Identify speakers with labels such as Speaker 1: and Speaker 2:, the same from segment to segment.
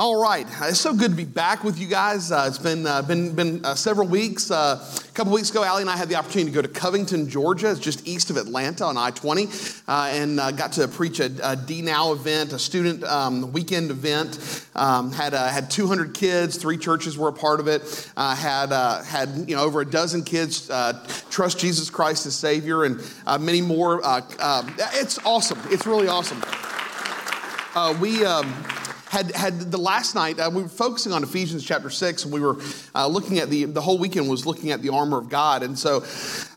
Speaker 1: All right, it's so good to be back with you guys. Uh, it's been uh, been been uh, several weeks. Uh, a couple weeks ago, Allie and I had the opportunity to go to Covington, Georgia. It's just east of Atlanta on I-20, uh, and uh, got to preach a, a D Now event, a student um, weekend event. Um, had had 200 kids. Three churches were a part of it. had had you know over a dozen kids trust Jesus Christ as Savior, and many more. it's awesome. It's really awesome. we. Um, had, had the last night, uh, we were focusing on Ephesians chapter 6, and we were uh, looking at the, the whole weekend was looking at the armor of God. And so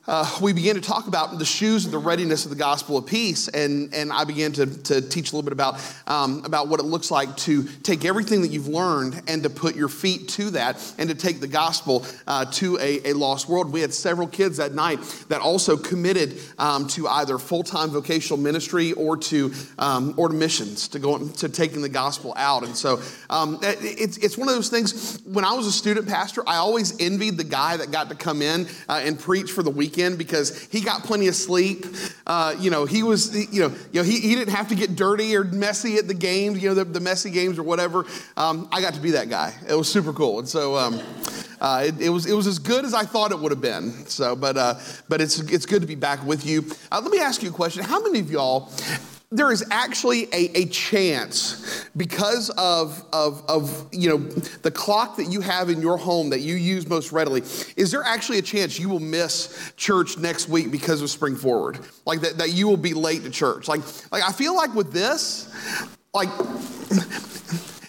Speaker 1: uh, we began to talk about the shoes and the readiness of the gospel of peace, and, and I began to, to teach a little bit about, um, about what it looks like to take everything that you've learned and to put your feet to that and to take the gospel uh, to a, a, lost world. We had several kids that night that also committed um, to either full time vocational ministry or to, um, or to missions, to, go, to taking the gospel out. And so um, it's, it's one of those things, when I was a student pastor, I always envied the guy that got to come in uh, and preach for the week weekend because he got plenty of sleep. Uh, you know, he was, you know, you know he, he didn't have to get dirty or messy at the games, you know, the, the messy games or whatever. Um, I got to be that guy. It was super cool. And so, um, uh, it, it, was, it was as good as I thought it would have been. So, but, uh, but it's, it's good to be back with you. Uh, let me ask you a question. How many of y'all there is actually a, a chance because of, of, of you know the clock that you have in your home that you use most readily is there actually a chance you will miss church next week because of spring forward? Like that, that you will be late to church. Like like i feel like with this like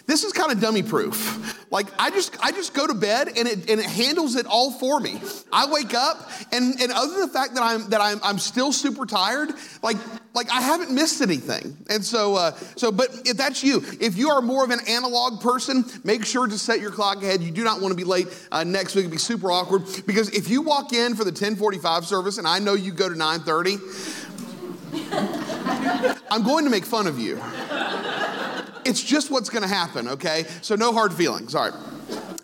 Speaker 1: this is kind of dummy proof like I just I just go to bed and it and it handles it all for me. I wake up and and other than the fact that I'm that I'm I'm still super tired, like like I haven't missed anything. And so uh, so but if that's you, if you are more of an analog person, make sure to set your clock ahead. You do not want to be late uh, next week. It'd be super awkward because if you walk in for the 1045 service and I know you go to 930, I'm going to make fun of you. It's just what's going to happen, okay? So no hard feelings. All right.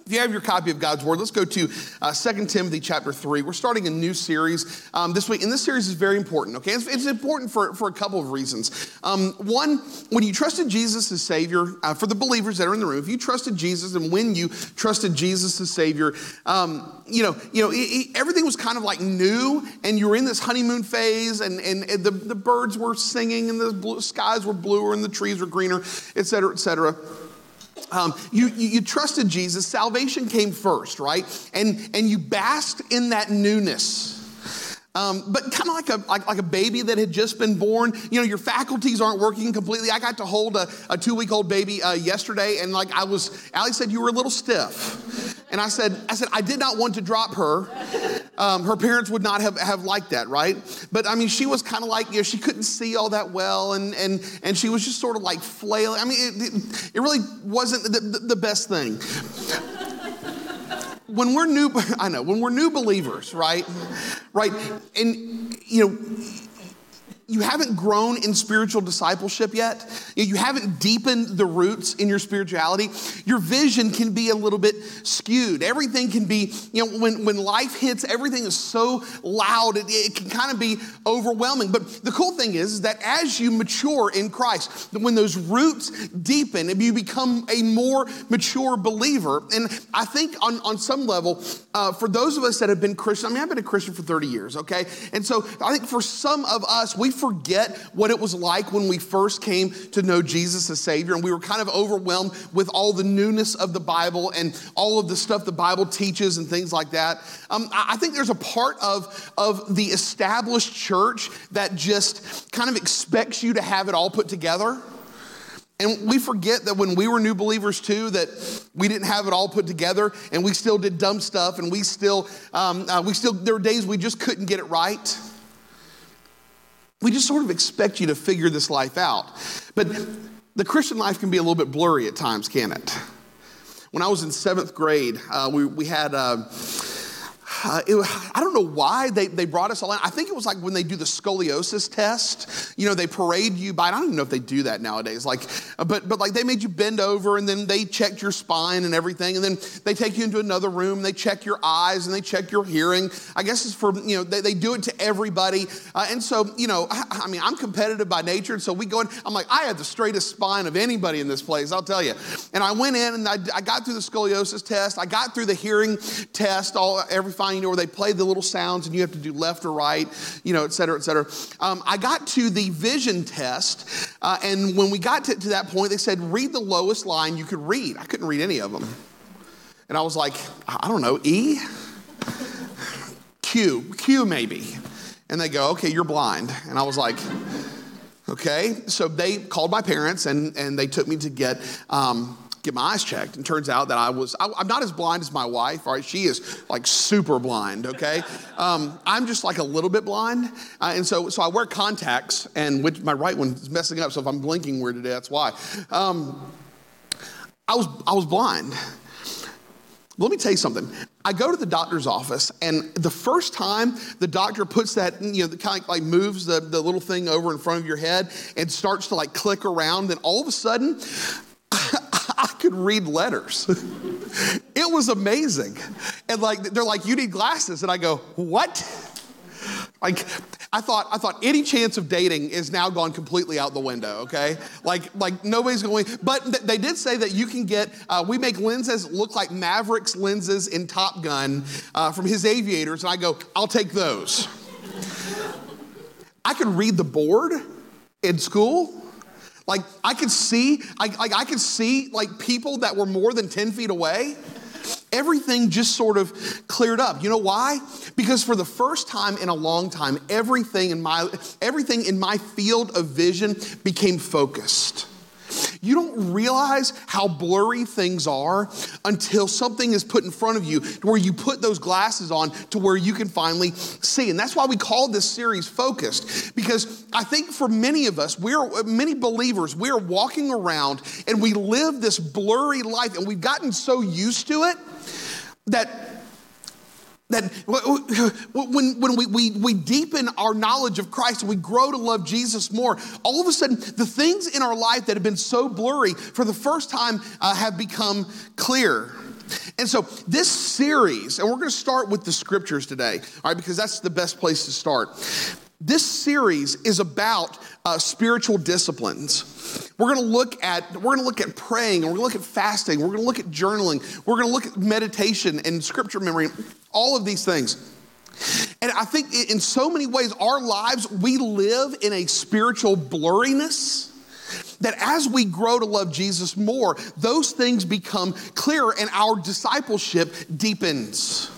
Speaker 1: If you have your copy of God's Word, let's go to uh, 2 Timothy chapter 3. We're starting a new series um, this week, and this series is very important, okay? It's, it's important for, for a couple of reasons. Um, one, when you trusted Jesus as Savior, uh, for the believers that are in the room, if you trusted Jesus and when you trusted Jesus as Savior, um, you know, you know it, it, everything was kind of like new, and you were in this honeymoon phase, and, and, and the, the birds were singing, and the blue, skies were bluer, and the trees were greener, et cetera, et cetera. Um, you, you, you, trusted Jesus, salvation came first, right? And, and you basked in that newness. Um, but kind of like a, like, like, a baby that had just been born, you know, your faculties aren't working completely. I got to hold a, a two week old baby uh, yesterday, and like I was, Allie said, you were a little stiff. And I said, I said, I did not want to drop her. Um, her parents would not have, have liked that, right? But I mean, she was kind of like, you know, she couldn't see all that well, and, and, and she was just sort of like flailing. I mean, it, it, really wasn't the, the best thing. When we're new, I know, when we're new believers, right? Right? And, you know, you haven't grown in spiritual discipleship yet, you haven't deepened the roots in your spirituality, your vision can be a little bit skewed. Everything can be, you know, when, when life hits, everything is so loud, it, it can kind of be overwhelming. But the cool thing is, is that as you mature in Christ, when those roots deepen, and you become a more mature believer, and I think on, on some level, uh, for those of us that have been Christian, I mean, I've been a Christian for 30 years, okay? And so I think for some of us, we forget what it was like when we first came to know Jesus as Savior and we were kind of overwhelmed with all the newness of the Bible and all of the stuff the Bible teaches and things like that. Um, I think there's a part of, of the established church that just kind of expects you to have it all put together. And we forget that when we were new believers too, that we didn't have it all put together, and we still did dumb stuff, and we still, um, uh, we still, there were days we just couldn't get it right. We just sort of expect you to figure this life out. But the Christian life can be a little bit blurry at times, can it? When I was in seventh grade, uh, we, we had. Uh, uh, it, I don't know why they, they brought us all in. I think it was like when they do the scoliosis test. You know, they parade you by. I don't even know if they do that nowadays. Like, but but like they made you bend over and then they checked your spine and everything, and then they take you into another room. They check your eyes and they check your hearing. I guess it's for you know they, they do it to everybody. Uh, and so you know, I, I mean, I'm competitive by nature, and so we go in. I'm like, I have the straightest spine of anybody in this place. I'll tell you. And I went in and I, I got through the scoliosis test. I got through the hearing test. All every fine, you know, where they play the little sounds and you have to do left or right, you know, et cetera, et cetera. Um, I got to the vision test, uh, and when we got to, to that point, they said, read the lowest line you could read. I couldn't read any of them. And I was like, I don't know, E? Q, Q maybe. And they go, okay, you're blind. And I was like, okay. So they called my parents and, and they took me to get um, get my eyes checked. And turns out that I was, I, am not as blind as my wife, all right? She is like super blind, okay? Um, I'm just like a little bit blind. Uh, and so, so I wear contacts, and which, my right one is messing up, so if I'm blinking weird today, that's why. Um, I, was, I was blind. Let me tell you something. I go to the doctor's office, and the first time the doctor puts that, you know, the kind of like moves the, the little thing over in front of your head and starts to like click around, then all of a sudden, I could read letters. it was amazing. And like they're like, you need glasses. And I go, what? Like, I thought, I thought any chance of dating is now gone completely out the window, okay? Like, like nobody's going, but th- they did say that you can get, uh, we make lenses look like Maverick's lenses in Top Gun uh, from his aviators, and I go, I'll take those. I could read the board in school. Like I could see, I, like I could see like people that were more than 10 feet away. Everything just sort of cleared up. You know why? Because for the first time in a long time, everything in my everything in my field of vision became focused. You don't realize how blurry things are until something is put in front of you where you put those glasses on to where you can finally see. And that's why we call this series Focused, because I think for many of us, we're many believers, we're walking around and we live this blurry life and we've gotten so used to it that that when, when we, we, we deepen our knowledge of Christ and we grow to love Jesus more, all of a sudden the things in our life that have been so blurry for the first time uh, have become clear. And so, this series, and we're going to start with the scriptures today, all right, because that's the best place to start. This series is about uh, spiritual disciplines. We're going to look at we're going to look at praying, we're going to look at fasting. We're going to look at journaling. We're going to look at meditation and scripture memory, all of these things. And I think in so many ways, our lives we live in a spiritual blurriness. That as we grow to love Jesus more, those things become clearer and our discipleship deepens.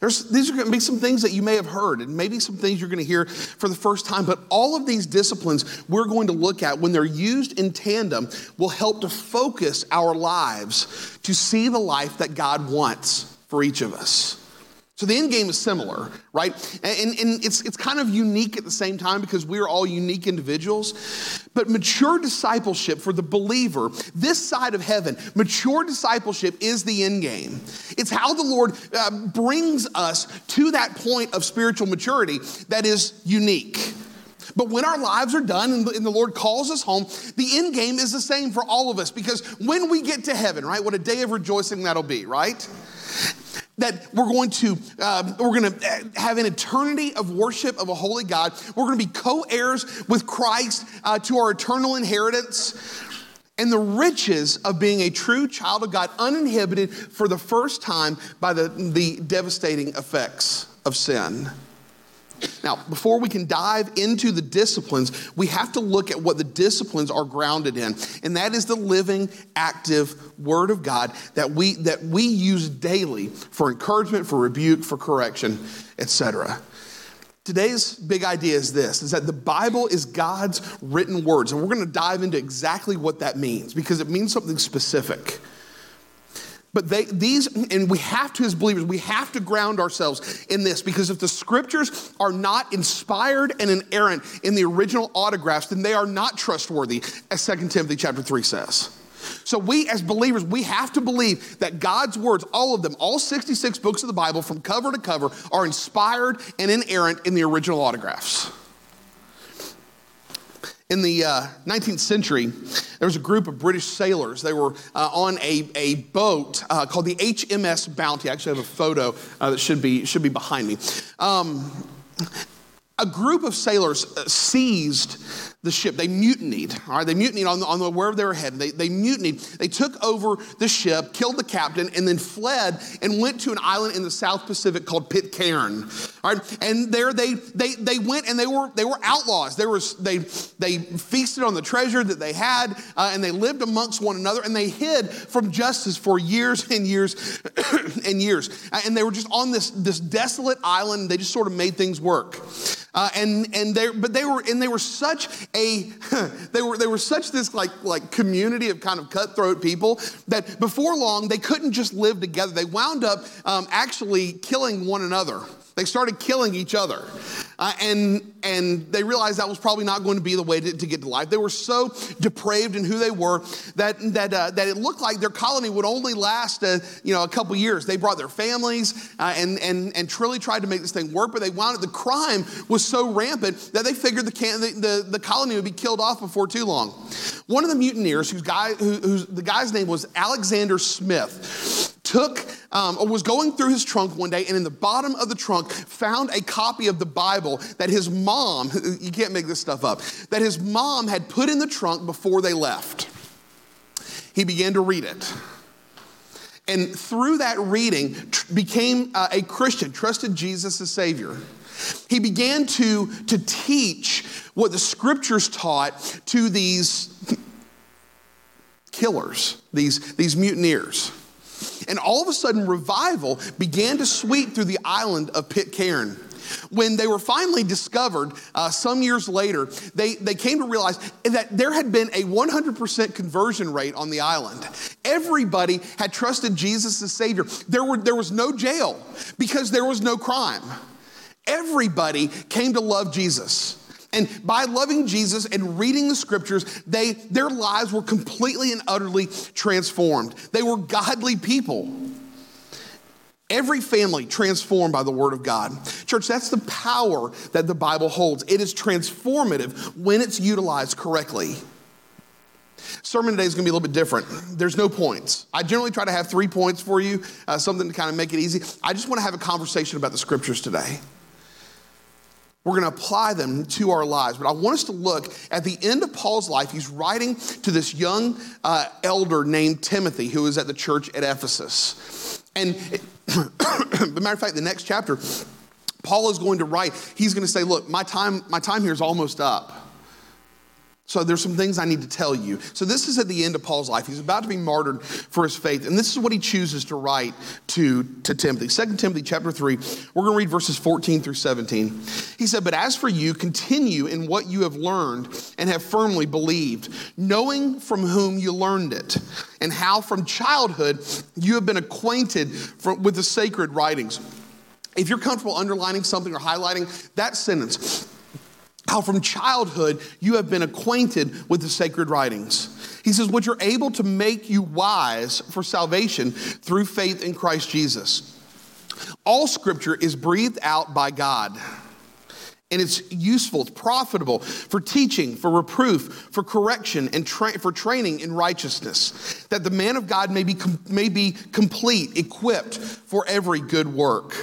Speaker 1: There's, these are going to be some things that you may have heard, and maybe some things you're going to hear for the first time. But all of these disciplines we're going to look at, when they're used in tandem, will help to focus our lives to see the life that God wants for each of us. So the end game is similar, right? And, and, it's, it's kind of unique at the same time because we're all unique individuals. But mature discipleship for the believer, this side of heaven, mature discipleship is the end game. It's how the Lord uh, brings us to that point of spiritual maturity that is unique. But when our lives are done and the, Lord calls us home, the end game is the same for all of us because when we get to heaven, right, what a day of rejoicing that'll be, right? That we're going to um, we're going to uh, have an eternity of worship of a holy God. We're going to be co-heirs with Christ uh, to our eternal inheritance. And the riches of being a true child of God, uninhibited for the first time by the, the devastating effects of sin. Now, before we can dive into the disciplines, we have to look at what the disciplines are grounded in. And that is the living, active word of God that we that we use daily for encouragement, for rebuke, for correction, etc. Today's big idea is this is that the Bible is God's written words. And we're going to dive into exactly what that means because it means something specific. But they, these, and we have to, as believers, we have to ground ourselves in this because if the scriptures are not inspired and inerrant in the original autographs, then they are not trustworthy, as 2 Timothy chapter 3 says. So, we as believers, we have to believe that God's words, all of them, all 66 books of the Bible from cover to cover, are inspired and inerrant in the original autographs. In the uh, 19th century, there was a group of British sailors. They were uh, on a, a boat uh, called the HMS Bounty. I actually have a photo uh, that should be, should be behind me. Um, a group of sailors uh, seized the ship. They mutinied, all right? They mutinied on, the, on the, wherever they were headed. They, they mutinied. They took over the ship, killed the captain, and then fled and went to an island in the South Pacific called Pitcairn, all right? And there they, they, they went and they were, they were outlaws. They, were, they, they feasted on the treasure that they had, uh, and they lived amongst one another, and they hid from justice for years and years and years. And they were just on this, this desolate island. They just sort of made things work. Uh, and and they but they were and they were such a they were they were such this like like community of kind of cutthroat people that before long they couldn't just live together. They wound up um, actually killing one another. They started killing each other. Uh, and, and they realized that was probably not going to be the way to, to get to life. They were so depraved in who they were that, that, uh, that it looked like their colony would only last uh, you know, a couple years. They brought their families uh, and, and, and truly tried to make this thing work, but they wound up, the crime was so rampant that they figured the, can, the, the, the colony would be killed off before too long. One of the mutineers, whose guy, who, who's, the guy's name was Alexander Smith, took um, or was going through his trunk one day and in the bottom of the trunk found a copy of the bible that his mom you can't make this stuff up that his mom had put in the trunk before they left. He began to read it. And through that reading tr- became uh, a christian trusted jesus as savior. He began to, to teach what the scriptures taught to these killers these, these mutineers and all of a sudden, revival began to sweep through the island of Pitcairn. When they were finally discovered uh, some years later, they, they came to realize that there had been a 100% conversion rate on the island. Everybody had trusted Jesus as Savior. There, were, there was no jail because there was no crime. Everybody came to love Jesus. And by loving Jesus and reading the scriptures, they, their lives were completely and utterly transformed. They were godly people. Every family transformed by the word of God. Church, that's the power that the Bible holds. It is transformative when it's utilized correctly. Sermon today is going to be a little bit different. There's no points. I generally try to have three points for you, uh, something to kind of make it easy. I just want to have a conversation about the scriptures today. We're going to apply them to our lives. But I want us to look at the end of Paul's life. He's writing to this young uh, elder named Timothy who is at the church at Ephesus. And, but matter of fact, the next chapter, Paul is going to write, he's going to say, Look, my time, my time here is almost up. So there's some things I need to tell you. So this is at the end of Paul's life. He's about to be martyred for his faith, and this is what he chooses to write to, to Timothy. 2 Timothy chapter 3, we're going to read verses 14 through 17. He said, But as for you, continue in what you have learned and have firmly believed, knowing from whom you learned it, and how from childhood you have been acquainted with the sacred writings. If you're comfortable underlining something or highlighting that sentence, how from childhood you have been acquainted with the sacred writings. He says, which are able to make you wise for salvation through faith in Christ Jesus. All scripture is breathed out by God. And it's useful, it's profitable for teaching, for reproof, for correction, and tra- for training in righteousness, that the man of God may be, com- may be complete, equipped for every good work.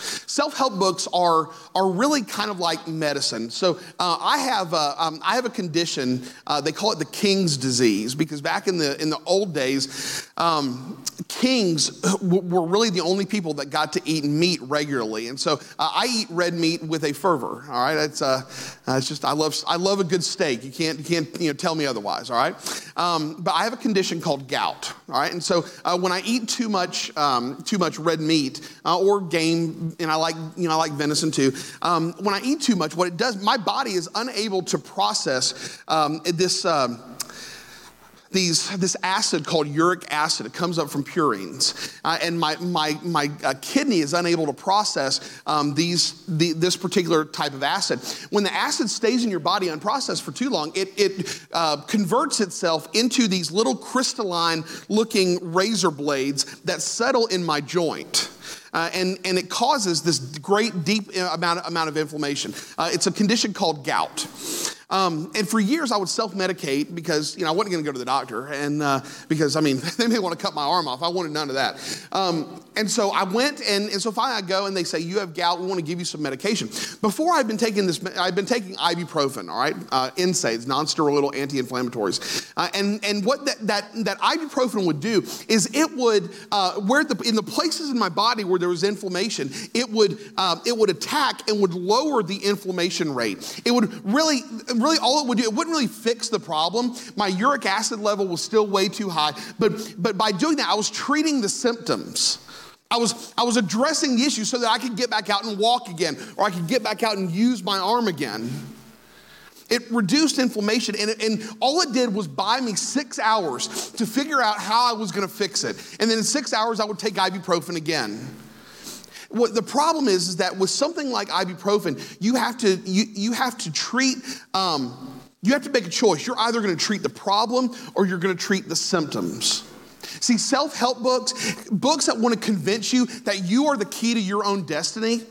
Speaker 1: Self help books are, are really kind of like medicine. So uh, I, have a, um, I have a condition, uh, they call it the king's disease, because back in the, in the old days, um, kings were really the only people that got to eat meat regularly. And so uh, I eat red meat with a fervor, all right? It's, uh, uh, it's just, I love, I love a good steak. You can't, you can't you know, tell me otherwise, all right? Um, but I have a condition called gout, all right? And so uh, when I eat too much, um, too much red meat uh, or game, and I like, you know, I like venison too, um, when I eat too much, what it does, my body is unable to process um, this. Um, these, this acid called uric acid. It comes up from purines. Uh, and my, my, my uh, kidney is unable to process um, these, the, this particular type of acid. When the acid stays in your body unprocessed for too long, it, it uh, converts itself into these little crystalline looking razor blades that settle in my joint. Uh, and, and it causes this great, deep uh, amount, amount of inflammation. Uh, it's a condition called gout. Um, and for years, I would self medicate because, you know, I wasn't going to go to the doctor. And uh, because, I mean, they may want to cut my arm off. I wanted none of that. Um, and so I went, and, and so finally I go, and they say, You have gout. We want to give you some medication. Before I've been taking this, I'd been taking ibuprofen, all right? Uh, NSAIDs, non steroidal anti inflammatories. Uh, and, and what that, that, that ibuprofen would do is it would, uh, where the, in the places in my body where there was inflammation, it would, uh, it would attack and would lower the inflammation rate. It would really, really all it would do, it wouldn't really fix the problem. My uric acid level was still way too high, but, but by doing that, I was treating the symptoms. I was, I was addressing the issue so that I could get back out and walk again, or I could get back out and use my arm again. It reduced inflammation, and, it, and all it did was buy me six hours to figure out how I was gonna fix it. And then in six hours, I would take ibuprofen again. What the problem is, is that with something like ibuprofen, you have to, you, you have to treat, um, you have to make a choice. You're either gonna treat the problem or you're gonna treat the symptoms. See, self help books, books that want to convince you that you are the key to your own destiny,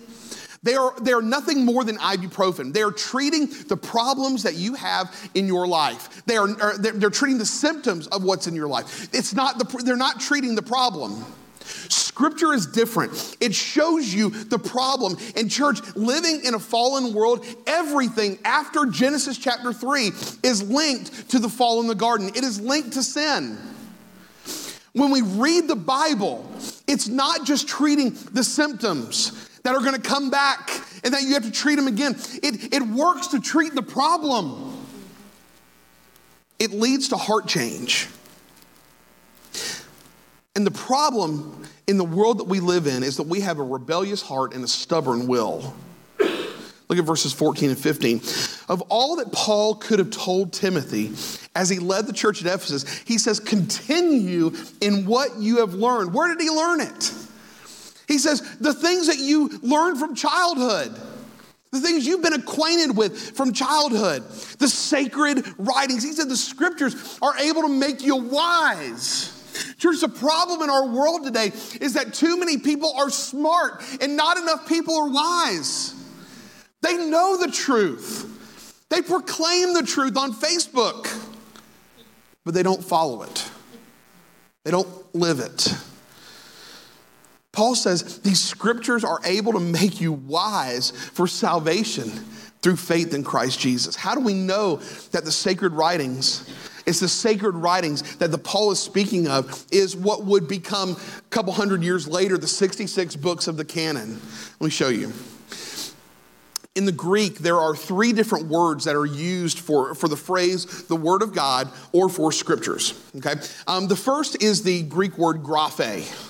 Speaker 1: they are, they are nothing more than ibuprofen. They are treating the problems that you have in your life. They are, they're, they're treating the symptoms of what's in your life. It's not the, they're not treating the problem. Scripture is different. It shows you the problem. In church, living in a fallen world, everything after Genesis chapter 3 is linked to the fall in the garden. It is linked to sin. When we read the Bible, it's not just treating the symptoms that are gonna come back and that you have to treat them again. It, it works to treat the problem, it leads to heart change. And the problem in the world that we live in is that we have a rebellious heart and a stubborn will. Look at verses 14 and 15. Of all that Paul could have told Timothy as he led the church at Ephesus, he says, Continue in what you have learned. Where did he learn it? He says, The things that you learned from childhood. The things you've been acquainted with from childhood, the sacred writings. He said the scriptures are able to make you wise. Church, the problem in our world today is that too many people are smart and not enough people are wise. They know the truth, they proclaim the truth on Facebook, but they don't follow it, they don't live it. Paul says these scriptures are able to make you wise for salvation through faith in Christ Jesus. How do we know that the sacred writings, it's the sacred writings that the Paul is speaking of, is what would become a couple hundred years later the 66 books of the canon? Let me show you. In the Greek, there are three different words that are used for, for the phrase the Word of God or for scriptures. Okay? Um, the first is the Greek word graphe.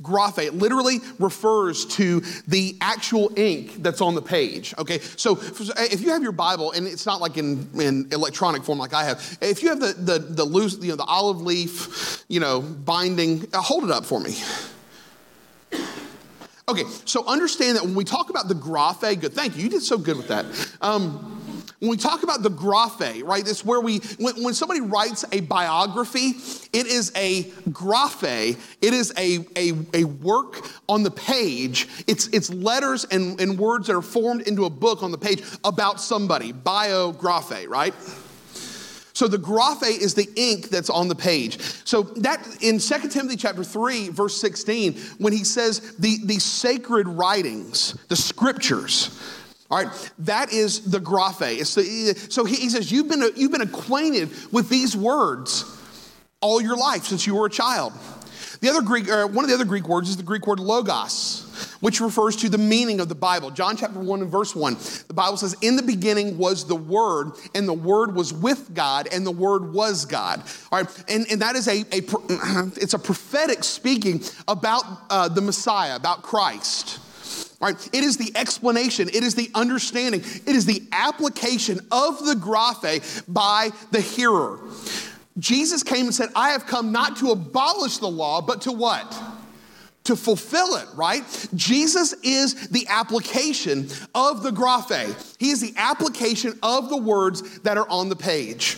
Speaker 1: Graphe literally refers to the actual ink that's on the page. Okay, so if you have your Bible, and it's not like in, in electronic form like I have, if you have the the, the loose, you know, the olive leaf, you know, binding, uh, hold it up for me. Okay, so understand that when we talk about the graphe, good, thank you, you did so good with that. Um, when we talk about the graphe, right, it's where we, when, when somebody writes a biography, it is a graphe, it is a, a, a work on the page. It's, it's letters and, and words that are formed into a book on the page about somebody, biographe, right? So the graphe is the ink that's on the page. So that in 2 Timothy chapter 3, verse 16, when he says the, the sacred writings, the scriptures, all right, that is the graphe. so he, says, you've been, you've been acquainted with these words all your life since you were a child. The other Greek, one of the other Greek words is the Greek word logos, which refers to the meaning of the Bible. John chapter 1 and verse 1, the Bible says, In the beginning was the Word, and the Word was with God, and the Word was God. All right, and, and that is a, a it's a prophetic speaking about uh, the Messiah, about Christ. Right? It is the explanation, it is the understanding, it is the application of the graphe by the hearer. Jesus came and said, I have come not to abolish the law, but to what? To fulfill it, right? Jesus is the application of the graphe. He is the application of the words that are on the page.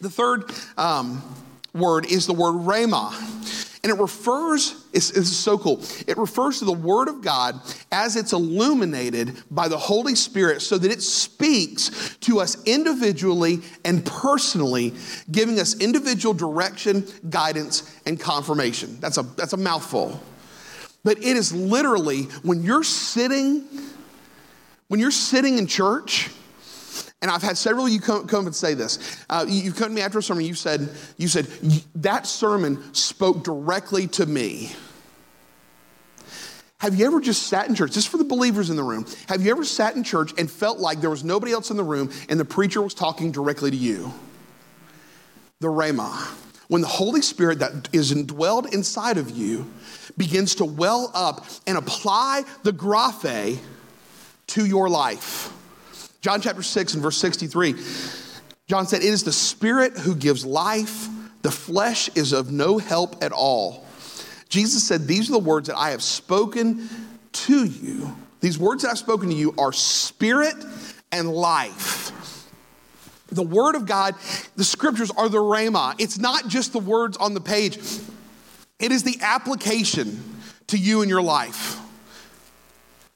Speaker 1: The third um, word is the word rhema. And it refers, it's, it's, so cool, it refers to the Word of God as it's illuminated by the Holy Spirit so that it speaks to us individually and personally, giving us individual direction, guidance, and confirmation. That's a, that's a mouthful. But it is literally when you're sitting, when you're sitting in church, and I've had several of you come, come and say this. Uh, you, you come to me after a sermon, you said, you said, that sermon spoke directly to me. Have you ever just sat in church, just for the believers in the room, have you ever sat in church and felt like there was nobody else in the room and the preacher was talking directly to you? The Rhema. When the Holy Spirit that is indwelled inside of you begins to well up and apply the graphe to your life. John chapter 6 and verse 63, John said, It is the Spirit who gives life, the flesh is of no help at all. Jesus said, These are the words that I have spoken to you. These words that I've spoken to you are spirit and life. The Word of God, the scriptures are the Rhema. It's not just the words on the page, it is the application to you in your life.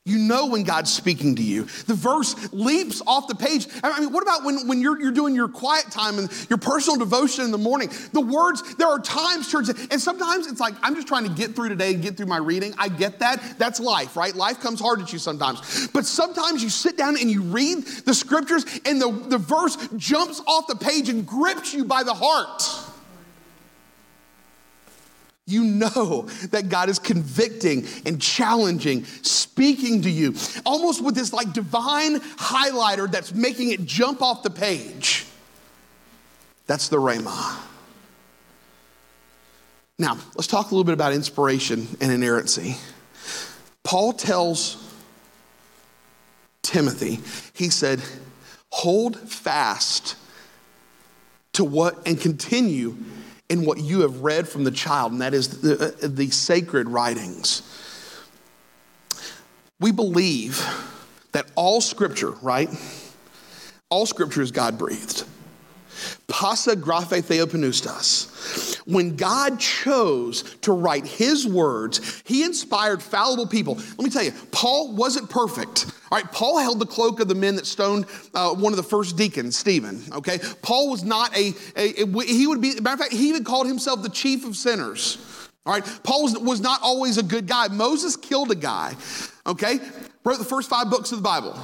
Speaker 1: You know when God's speaking to you. The verse leaps off the page. I mean, what about when, when you're, you're doing your quiet time and your personal devotion in the morning? The words, there are times, church, and sometimes it's like, I'm just trying to get through today and get through my reading. I get that. That's life, right? Life comes hard at you sometimes. But sometimes you sit down and you read the scriptures and the, the verse jumps off the page and grips you by the heart. You know that God is convicting and challenging, speaking to you, almost with this like divine highlighter that's making it jump off the page. That's the Rhema. Now, let's talk a little bit about inspiration and inerrancy. Paul tells Timothy, he said, hold fast to what and continue in what you have read from the child, and that is the, uh, the sacred writings. We believe that all scripture, right? All scripture is God breathed. Pasa graphe theopneustos. When God chose to write his words, he inspired fallible people. Let me tell you, Paul wasn't perfect. All right, Paul held the cloak of the men that stoned uh, one of the first deacons, Stephen. Okay, Paul was not a, a, a, he would be, matter of fact, he even called himself the chief of sinners. All right, Paul was, was not always a good guy. Moses killed a guy, okay, wrote the first five books of the Bible.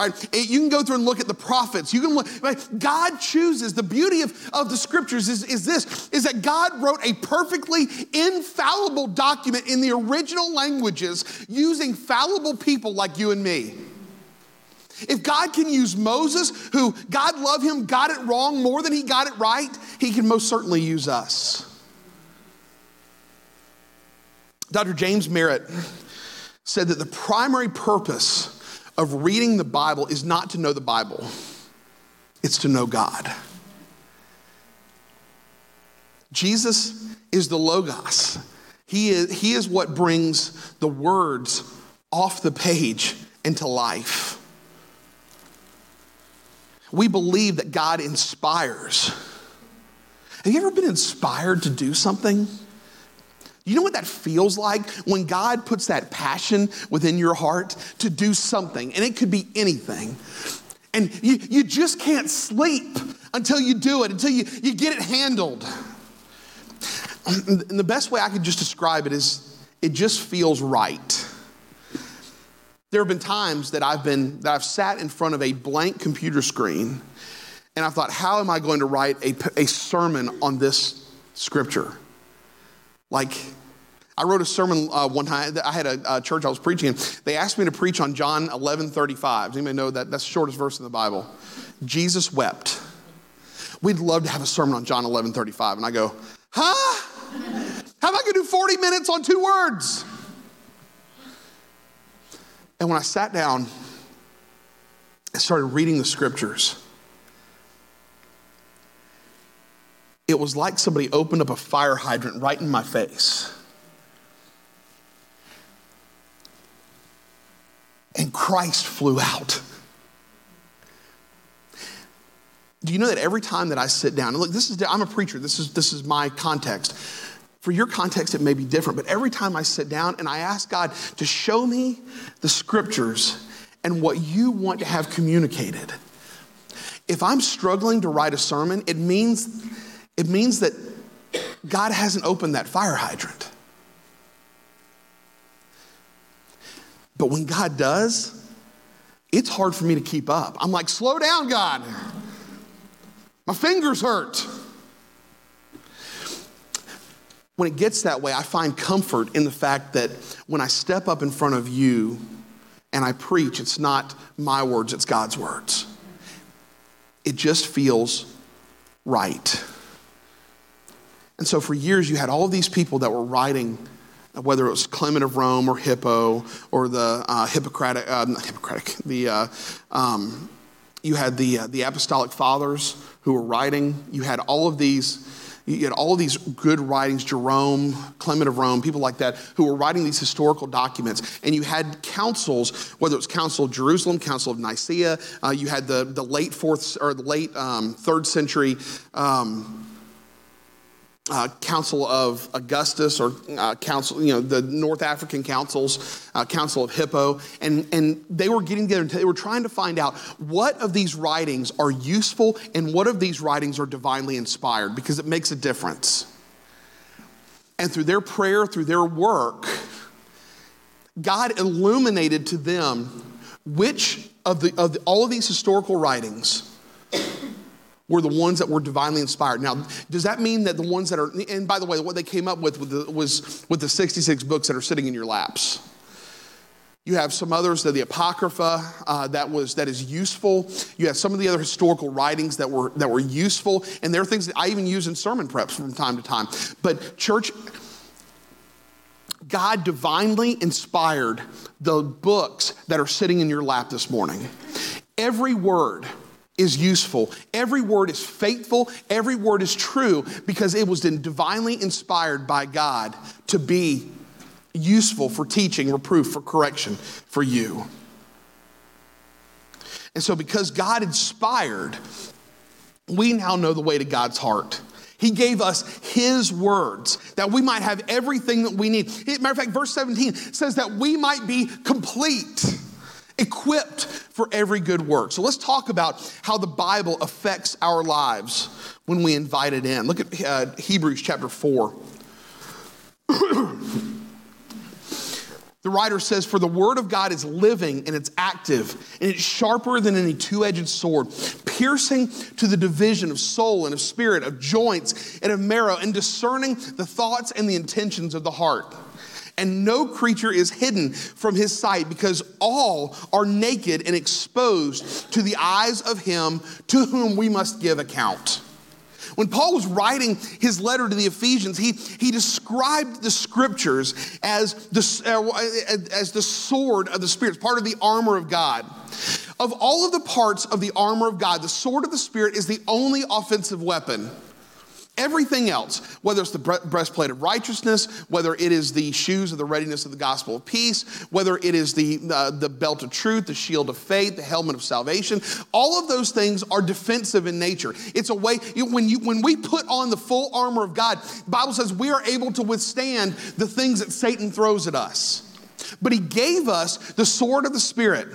Speaker 1: Right, you can go through and look at the prophets. You can look, right? God chooses. The beauty of, of the scriptures is, is this, is that God wrote a perfectly infallible document in the original languages using fallible people like you and me. If God can use Moses, who God loved him, got it wrong more than he got it right, he can most certainly use us. Dr. James Merritt said that the primary purpose of reading the Bible is not to know the Bible, it's to know God. Jesus is the Logos. He is, he is what brings the words off the page into life. We believe that God inspires. Have you ever been inspired to do something? You know what that feels like when God puts that passion within your heart to do something, and it could be anything. And you, you just can't sleep until you do it, until you, you get it handled. And the best way I could just describe it is it just feels right. There have been times that I've been that I've sat in front of a blank computer screen and I thought, how am I going to write a, a sermon on this scripture? Like, I wrote a sermon uh, one time. I had a, a, church I was preaching in. They asked me to preach on John 11 35. Does anybody know that? That's the shortest verse in the Bible. Jesus wept. We'd love to have a sermon on John 11 35. And I go, huh? How am I going to do 40 minutes on two words? And when I sat down and started reading the scriptures, it was like somebody opened up a fire hydrant right in my face. And Christ flew out. Do you know that every time that I sit down, and look, this is, I'm a preacher, this is, this is my context. For your context, it may be different, but every time I sit down and I ask God to show me the scriptures and what you want to have communicated, if I'm struggling to write a sermon, it means, it means that God hasn't opened that fire hydrant. But when God does, it's hard for me to keep up. I'm like, slow down, God. My fingers hurt. When it gets that way, I find comfort in the fact that when I step up in front of you and I preach, it's not my words, it's God's words. It just feels right. And so for years, you had all these people that were writing, whether it was Clement of Rome or Hippo or the uh, Hippocratic, uh, not Hippocratic, the, uh, um, you had the, uh, the Apostolic Fathers who were writing. You had all of these you had all of these good writings, Jerome, Clement of Rome, people like that, who were writing these historical documents. And you had councils, whether it was Council of Jerusalem, Council of Nicaea, uh, you had the, the late fourth or the late um, third century. Um, uh, Council of Augustus or uh, Council, you know, the North African councils, uh, Council of Hippo, and, and they were getting together and they were trying to find out what of these writings are useful and what of these writings are divinely inspired because it makes a difference. And through their prayer, through their work, God illuminated to them which of, the, of the, all of these historical writings were the ones that were divinely inspired. Now, does that mean that the ones that are, and by the way, what they came up with, was with the 66 books that are sitting in your laps? You have some others, the Apocrypha, uh, that was that is useful. You have some of the other historical writings that were that were useful, and there are things that I even use in sermon preps from time to time. But church, God divinely inspired the books that are sitting in your lap this morning. Every word is useful. Every word is faithful. Every word is true because it was divinely inspired by God to be useful for teaching, reproof, for correction for you. And so, because God inspired, we now know the way to God's heart. He gave us His words that we might have everything that we need. Matter of fact, verse 17 says that we might be complete equipped for every good work. So let's talk about how the Bible affects our lives when we invite it in. Look at uh, Hebrews chapter 4. The writer says, For the word of God is living and it's active, and it's sharper than any two edged sword, piercing to the division of soul and of spirit, of joints and of marrow, and discerning the thoughts and the intentions of the heart and no creature is hidden from his sight because all are naked and exposed to the eyes of him to whom we must give account. When Paul was writing his letter to the Ephesians, he, he described the scriptures as the, uh, as the sword of the Spirit, part of the armor of God. Of all of the parts of the armor of God, the sword of the Spirit is the only offensive weapon. Everything else, whether it's the breastplate of righteousness, whether it is the shoes of the readiness of the gospel of peace, whether it is the, uh, the belt of truth, the shield of faith, the helmet of salvation, all of those things are defensive in nature. It's a way, you, when, you, when we put on the full armor of God, the Bible says we are able to withstand the things that Satan throws at us. But he gave us the sword of the Spirit.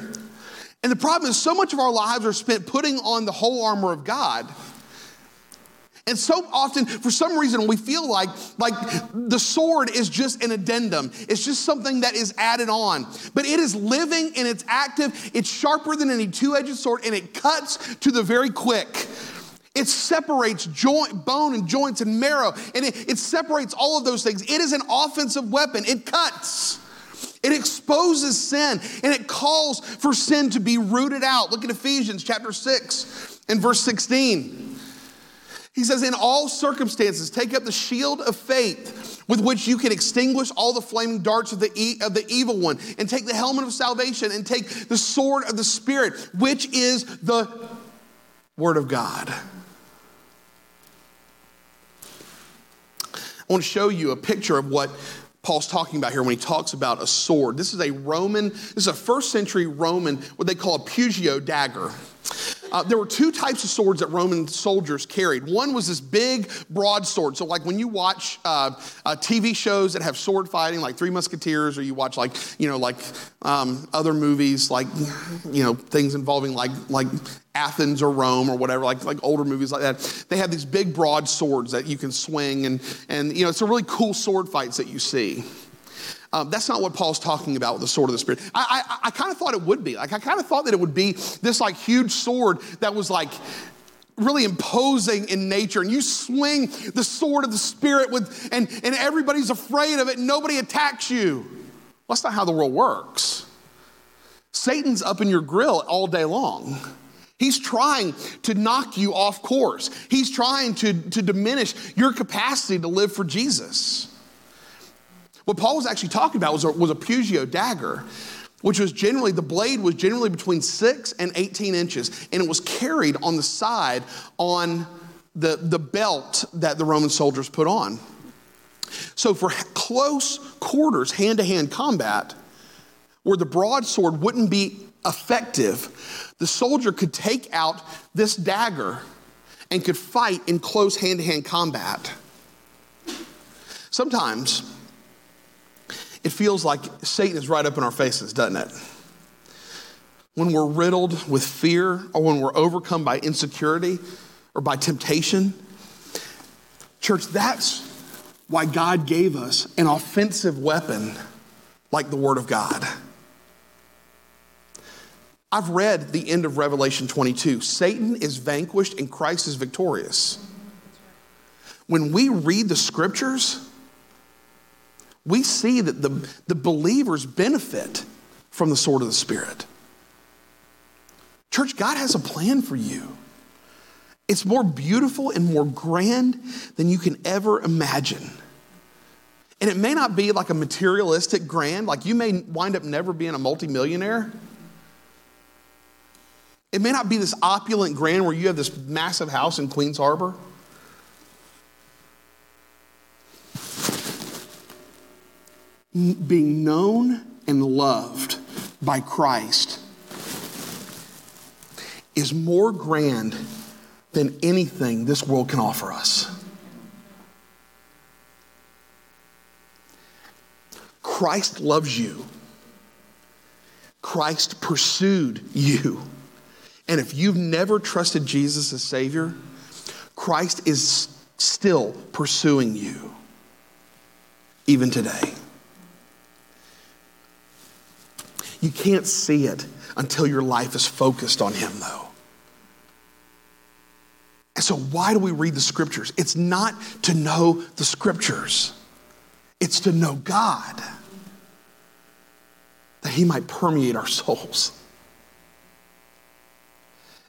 Speaker 1: And the problem is, so much of our lives are spent putting on the whole armor of God and so often, for some reason, we feel like, like the sword is just an addendum. It's just something that is added on. But it is living and it's active. It's sharper than any two-edged sword, and it cuts to the very quick. It separates joint, bone and joints and marrow, and it, it separates all of those things. It is an offensive weapon. It cuts. It exposes sin and it calls for sin to be rooted out. Look at Ephesians chapter 6 and verse 16. He says, In all circumstances, take up the shield of faith with which you can extinguish all the flaming darts of the, e- of the evil one, and take the helmet of salvation, and take the sword of the Spirit, which is the Word of God. I want to show you a picture of what Paul's talking about here when he talks about a sword. This is a Roman, this is a first century Roman, what they call a Pugio dagger. Uh, there were two types of swords that Roman soldiers carried. One was this big broadsword. So, like when you watch uh, uh, TV shows that have sword fighting, like Three Musketeers, or you watch like you know like um, other movies, like you know things involving like like Athens or Rome or whatever, like like older movies like that. They have these big broad swords that you can swing, and and you know it's a really cool sword fights that you see. Um, that's not what Paul's talking about with the sword of the Spirit. I, I, I kind of thought it would be. Like, I kind of thought that it would be this like huge sword that was like really imposing in nature. And you swing the sword of the Spirit with, and, and everybody's afraid of it and nobody attacks you. Well, that's not how the world works. Satan's up in your grill all day long. He's trying to knock you off course. He's trying to, to diminish your capacity to live for Jesus. What Paul was actually talking about was a, was a Pugio dagger, which was generally, the blade was generally between six and 18 inches, and it was carried on the side on the, the belt that the Roman soldiers put on. So, for close quarters, hand to hand combat, where the broadsword wouldn't be effective, the soldier could take out this dagger and could fight in close hand to hand combat. Sometimes, it feels like Satan is right up in our faces, doesn't it? When we're riddled with fear or when we're overcome by insecurity or by temptation. Church, that's why God gave us an offensive weapon like the Word of God. I've read the end of Revelation 22. Satan is vanquished and Christ is victorious. When we read the scriptures, we see that the, the believers benefit from the sword of the Spirit. Church, God has a plan for you. It's more beautiful and more grand than you can ever imagine. And it may not be like a materialistic grand, like you may wind up never being a multimillionaire. It may not be this opulent grand where you have this massive house in Queens Harbor. Being known and loved by Christ is more grand than anything this world can offer us. Christ loves you. Christ pursued you. And if you've never trusted Jesus as Savior, Christ is still pursuing you, even today. You can't see it until your life is focused on Him, though. And so, why do we read the scriptures? It's not to know the scriptures, it's to know God, that He might permeate our souls.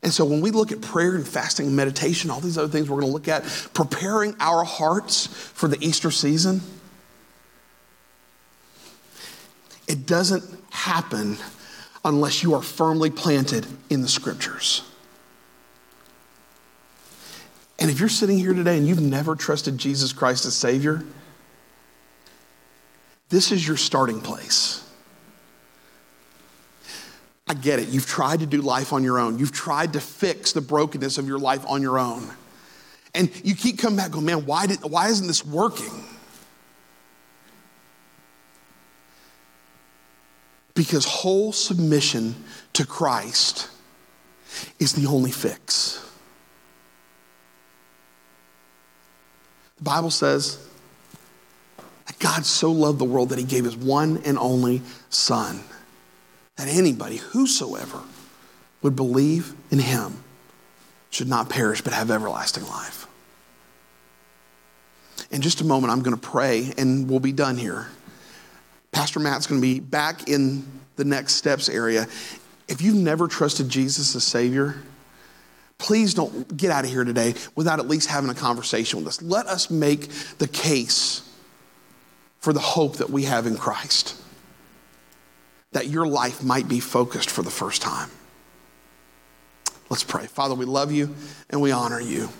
Speaker 1: And so, when we look at prayer and fasting and meditation, all these other things we're going to look at, preparing our hearts for the Easter season, it doesn't happen unless you are firmly planted in the scriptures. And if you're sitting here today and you've never trusted Jesus Christ as Savior, this is your starting place. I get it. You've tried to do life on your own. You've tried to fix the brokenness of your life on your own. And you keep coming back going, man, why, did, why isn't this working? Because whole submission to Christ is the only fix. The Bible says that God so loved the world that he gave his one and only Son, that anybody, whosoever, would believe in him should not perish but have everlasting life. In just a moment, I'm going to pray and we'll be done here. Pastor Matt's going to be back in the next steps area. If you've never trusted Jesus as Savior, please don't get out of here today without at least having a conversation with us. Let us make the case for the hope that we have in Christ, that your life might be focused for the first time. Let's pray. Father, we love you and we honor you.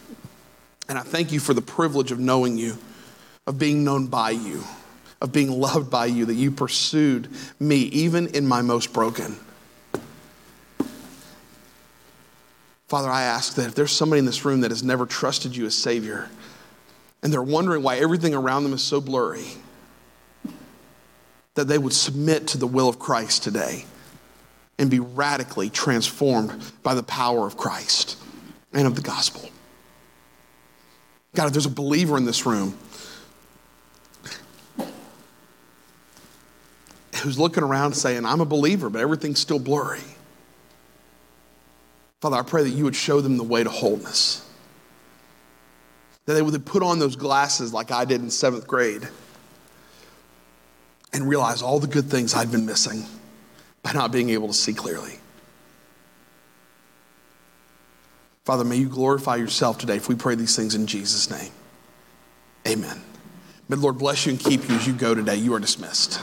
Speaker 1: And I thank you for the privilege of knowing you of being known by you, of being loved by you, that you pursued me even in my most broken. Father, I ask that if there's somebody in this room that has never trusted you as Savior, and they're wondering why everything around them is so blurry, that they would submit to the will of Christ today and be radically transformed by the power of Christ and of the gospel. God, if there's a believer in this room who's looking around saying, I'm a believer, but everything's still blurry. Father, I pray that you would show them the way to wholeness. That they would put on those glasses like I did in seventh grade and realize all the good things I'd been missing by not being able to see clearly. Father, may you glorify yourself today if we pray these things in Jesus' name. Amen. May the Lord bless you and keep you as you go today. You are dismissed.